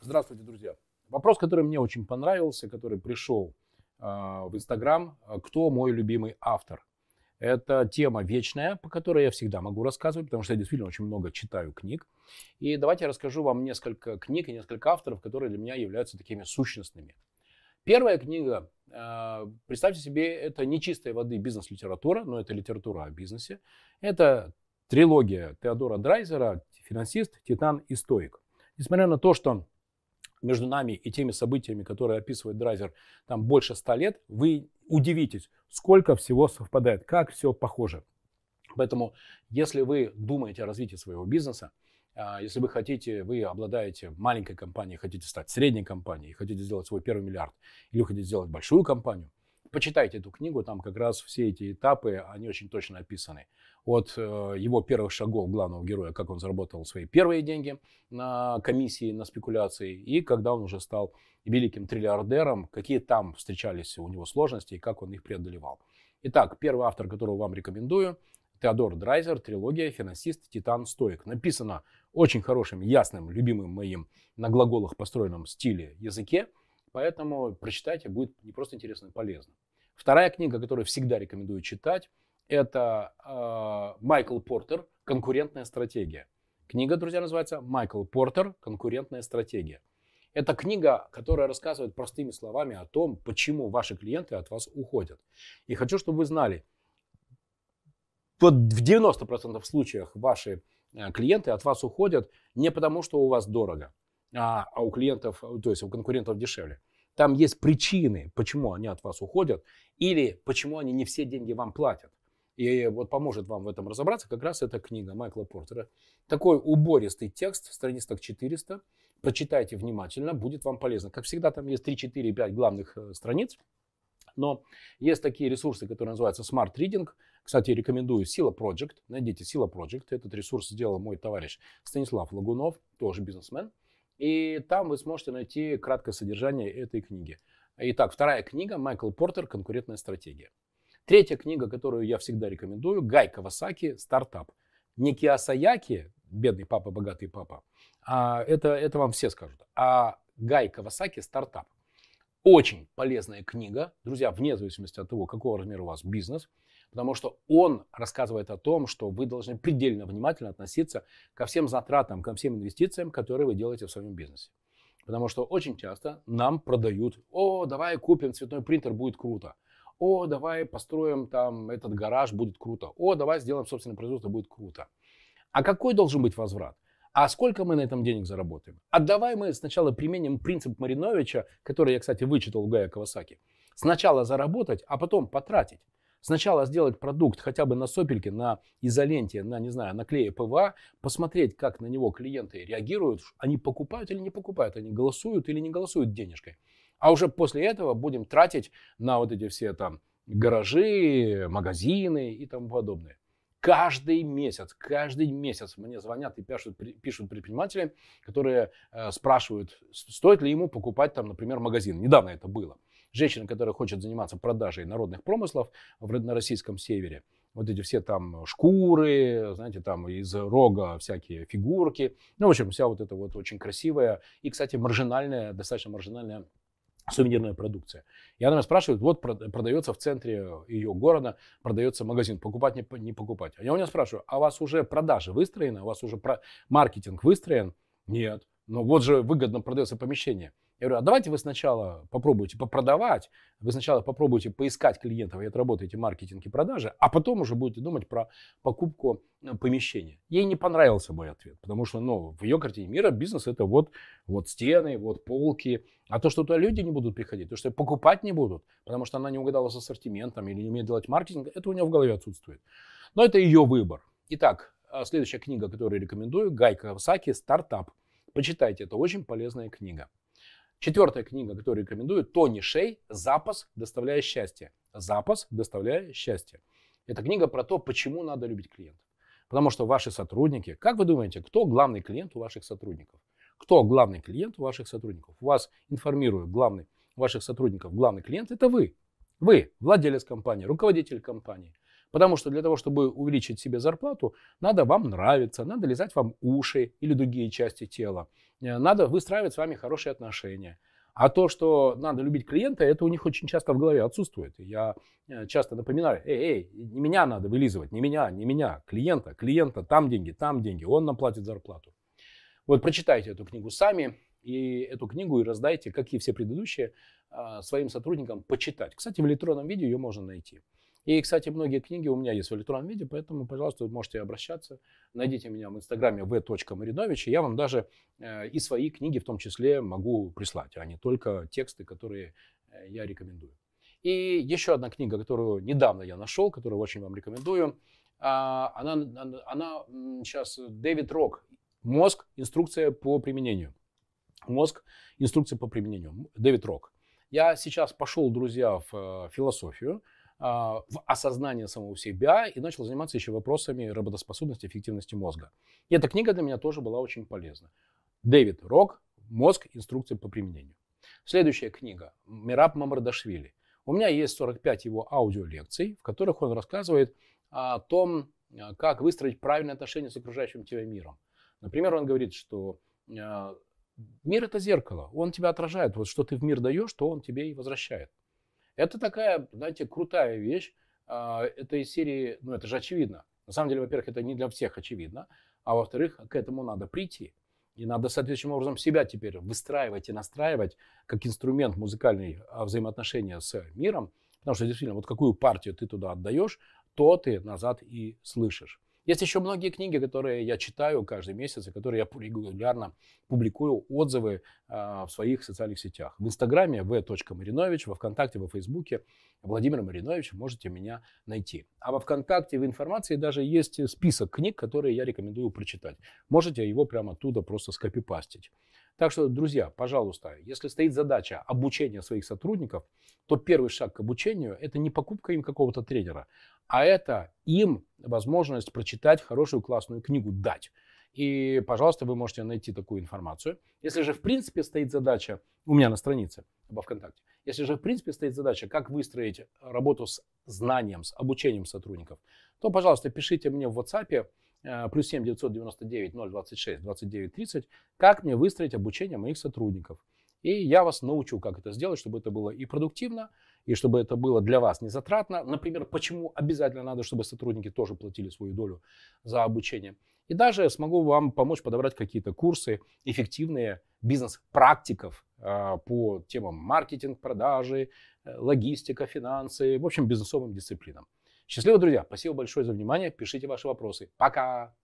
Здравствуйте, друзья. Вопрос, который мне очень понравился, который пришел э, в Инстаграм. Кто мой любимый автор? Это тема вечная, по которой я всегда могу рассказывать, потому что я действительно очень много читаю книг. И давайте я расскажу вам несколько книг и несколько авторов, которые для меня являются такими сущностными. Первая книга, э, представьте себе, это не чистой воды бизнес-литература, но это литература о бизнесе. Это трилогия Теодора Драйзера «Финансист, Титан и Стоик». Несмотря на то, что между нами и теми событиями, которые описывает Драйзер, там больше ста лет, вы удивитесь, сколько всего совпадает, как все похоже. Поэтому, если вы думаете о развитии своего бизнеса, а, если вы хотите, вы обладаете маленькой компанией, хотите стать средней компанией, хотите сделать свой первый миллиард, или хотите сделать большую компанию, почитайте эту книгу, там как раз все эти этапы, они очень точно описаны. От э, его первых шагов главного героя, как он заработал свои первые деньги на комиссии, на спекуляции, и когда он уже стал великим триллиардером, какие там встречались у него сложности и как он их преодолевал. Итак, первый автор, которого вам рекомендую, Теодор Драйзер, трилогия «Финансист, Титан, Стоик». Написано очень хорошим, ясным, любимым моим на глаголах построенном стиле языке. Поэтому прочитайте, будет не просто интересно, но полезно. Вторая книга, которую всегда рекомендую читать, это э, Майкл Портер «Конкурентная стратегия». Книга, друзья, называется «Майкл Портер. Конкурентная стратегия». Это книга, которая рассказывает простыми словами о том, почему ваши клиенты от вас уходят. И хочу, чтобы вы знали, вот в 90% случаях ваши э, клиенты от вас уходят не потому, что у вас дорого, а, а у клиентов, то есть у конкурентов дешевле. Там есть причины, почему они от вас уходят, или почему они не все деньги вам платят. И вот поможет вам в этом разобраться как раз эта книга Майкла Портера. Такой убористый текст, страниц так 400. Прочитайте внимательно, будет вам полезно. Как всегда, там есть 3, 4, 5 главных э, страниц. Но есть такие ресурсы, которые называются Smart Reading. Кстати, рекомендую Сила Project. Найдите Сила Project. Этот ресурс сделал мой товарищ Станислав Лагунов, тоже бизнесмен. И там вы сможете найти краткое содержание этой книги. Итак, вторая книга Майкл Портер «Конкурентная стратегия». Третья книга, которую я всегда рекомендую, Гай Кавасаки «Стартап». Не Киосаяки, бедный папа, богатый папа, а это, это вам все скажут, а Гай Кавасаки «Стартап». Очень полезная книга, друзья, вне зависимости от того, какого размера у вас бизнес, потому что он рассказывает о том, что вы должны предельно внимательно относиться ко всем затратам, ко всем инвестициям, которые вы делаете в своем бизнесе. Потому что очень часто нам продают, о, давай купим цветной принтер, будет круто. О, давай построим там этот гараж, будет круто. О, давай сделаем собственное производство, будет круто. А какой должен быть возврат? А сколько мы на этом денег заработаем? А давай мы сначала применим принцип Мариновича, который я, кстати, вычитал у Гая Кавасаки. Сначала заработать, а потом потратить. Сначала сделать продукт хотя бы на сопельке, на изоленте, на, не знаю, на клее ПВА, посмотреть, как на него клиенты реагируют, они покупают или не покупают, они голосуют или не голосуют денежкой. А уже после этого будем тратить на вот эти все там гаражи, магазины и тому подобное. Каждый месяц, каждый месяц мне звонят и пишут, пишут предприниматели, которые э, спрашивают, стоит ли ему покупать там, например, магазин. Недавно это было. Женщина, которая хочет заниматься продажей народных промыслов на российском севере, вот эти все там шкуры, знаете, там из рога всякие фигурки. Ну, в общем, вся вот эта вот очень красивая и, кстати, маржинальная, достаточно маржинальная сувенирная продукция. И она меня спрашивает, вот продается в центре ее города, продается магазин, покупать, не, не покупать. А я у нее спрашиваю, а у вас уже продажи выстроены, у вас уже про маркетинг выстроен? Нет. Но вот же выгодно продается помещение. Я говорю, а давайте вы сначала попробуйте попродавать, вы сначала попробуйте поискать клиентов и отработаете маркетинг и продажи, а потом уже будете думать про покупку э, помещения. Ей не понравился мой ответ, потому что ну, в ее картине мира бизнес это вот, вот стены, вот полки, а то, что туда люди не будут приходить, то, что покупать не будут, потому что она не угадала с ассортиментом или не умеет делать маркетинг, это у нее в голове отсутствует. Но это ее выбор. Итак, а следующая книга, которую рекомендую, Гай Кавасаки «Стартап». Почитайте, это очень полезная книга. Четвертая книга, которую рекомендую, Тони Шей «Запас, доставляя счастье». «Запас, доставляя счастье». Это книга про то, почему надо любить клиентов. Потому что ваши сотрудники, как вы думаете, кто главный клиент у ваших сотрудников? Кто главный клиент у ваших сотрудников? Вас информирует главный ваших сотрудников, главный клиент это вы. Вы, владелец компании, руководитель компании. Потому что для того, чтобы увеличить себе зарплату, надо вам нравиться, надо лизать вам уши или другие части тела. Э, надо выстраивать с вами хорошие отношения. А то, что надо любить клиента, это у них очень часто в голове отсутствует. Я э, часто напоминаю, эй, эй, не меня надо вылизывать, не меня, не меня, клиента, клиента, там деньги, там деньги, он нам платит зарплату. Вот прочитайте эту книгу сами, и эту книгу и раздайте, как и все предыдущие, а, своим сотрудникам почитать. Кстати, в электронном виде ее можно найти. И, кстати, многие книги у меня есть в электронном виде, поэтому, пожалуйста, можете обращаться. Найдите меня в инстаграме v.marinovич, и я вам даже э, и свои книги в том числе могу прислать, а не только тексты, которые э, я рекомендую. И еще одна книга, которую недавно я нашел, которую очень вам рекомендую. А, она, она сейчас Дэвид Рок «Мозг. Инструкция по применению». «Мозг. Инструкция по применению». Дэвид Рок. Я сейчас пошел, друзья, в э, философию, в осознание самого себя и начал заниматься еще вопросами работоспособности, эффективности мозга. И эта книга для меня тоже была очень полезна. Дэвид Рок «Мозг. Инструкция по применению». Следующая книга Мираб Мамардашвили. У меня есть 45 его аудиолекций, в которых он рассказывает о том, а, как выстроить правильные отношения с окружающим тебя миром. Например, он говорит, что а, мир это зеркало, он тебя отражает. Вот что ты в мир даешь, то он тебе и возвращает. Это такая, знаете, крутая вещь. А, это из серии, ну это же очевидно. На самом деле, во-первых, это не для всех очевидно. А во-вторых, к этому надо прийти. И надо соответствующим образом себя теперь выстраивать и настраивать как инструмент музыкальный а, взаимоотношения с миром. Потому что действительно, вот какую партию ты туда отдаешь, то ты назад и слышишь. Есть еще многие книги, которые я читаю каждый месяц, и которые я регулярно публикую отзывы э, в своих социальных сетях. В Инстаграме v.marinovich, во Вконтакте, во Фейсбуке Владимир Маринович можете меня найти. А во Вконтакте в информации даже есть список книг, которые я рекомендую прочитать. Можете его прямо оттуда просто скопипастить. Так что, друзья, пожалуйста, если стоит задача обучения своих сотрудников, то первый шаг к обучению – это не покупка им какого-то тренера, а это им возможность прочитать хорошую классную книгу, дать. И, пожалуйста, вы можете найти такую информацию. Если же, в принципе, стоит задача у меня на странице во ВКонтакте, если же, в принципе, стоит задача, как выстроить работу с знанием, с обучением сотрудников, то, пожалуйста, пишите мне в WhatsApp плюс 7 999 026 29 30, как мне выстроить обучение моих сотрудников. И я вас научу, как это сделать, чтобы это было и продуктивно, и чтобы это было для вас не затратно. Например, почему обязательно надо, чтобы сотрудники тоже платили свою долю за обучение. И даже смогу вам помочь подобрать какие-то курсы, эффективные бизнес-практиков э, по темам маркетинг, продажи, э, логистика, финансы, в общем, бизнесовым дисциплинам. Счастливо, друзья! Спасибо большое за внимание. Пишите ваши вопросы. Пока!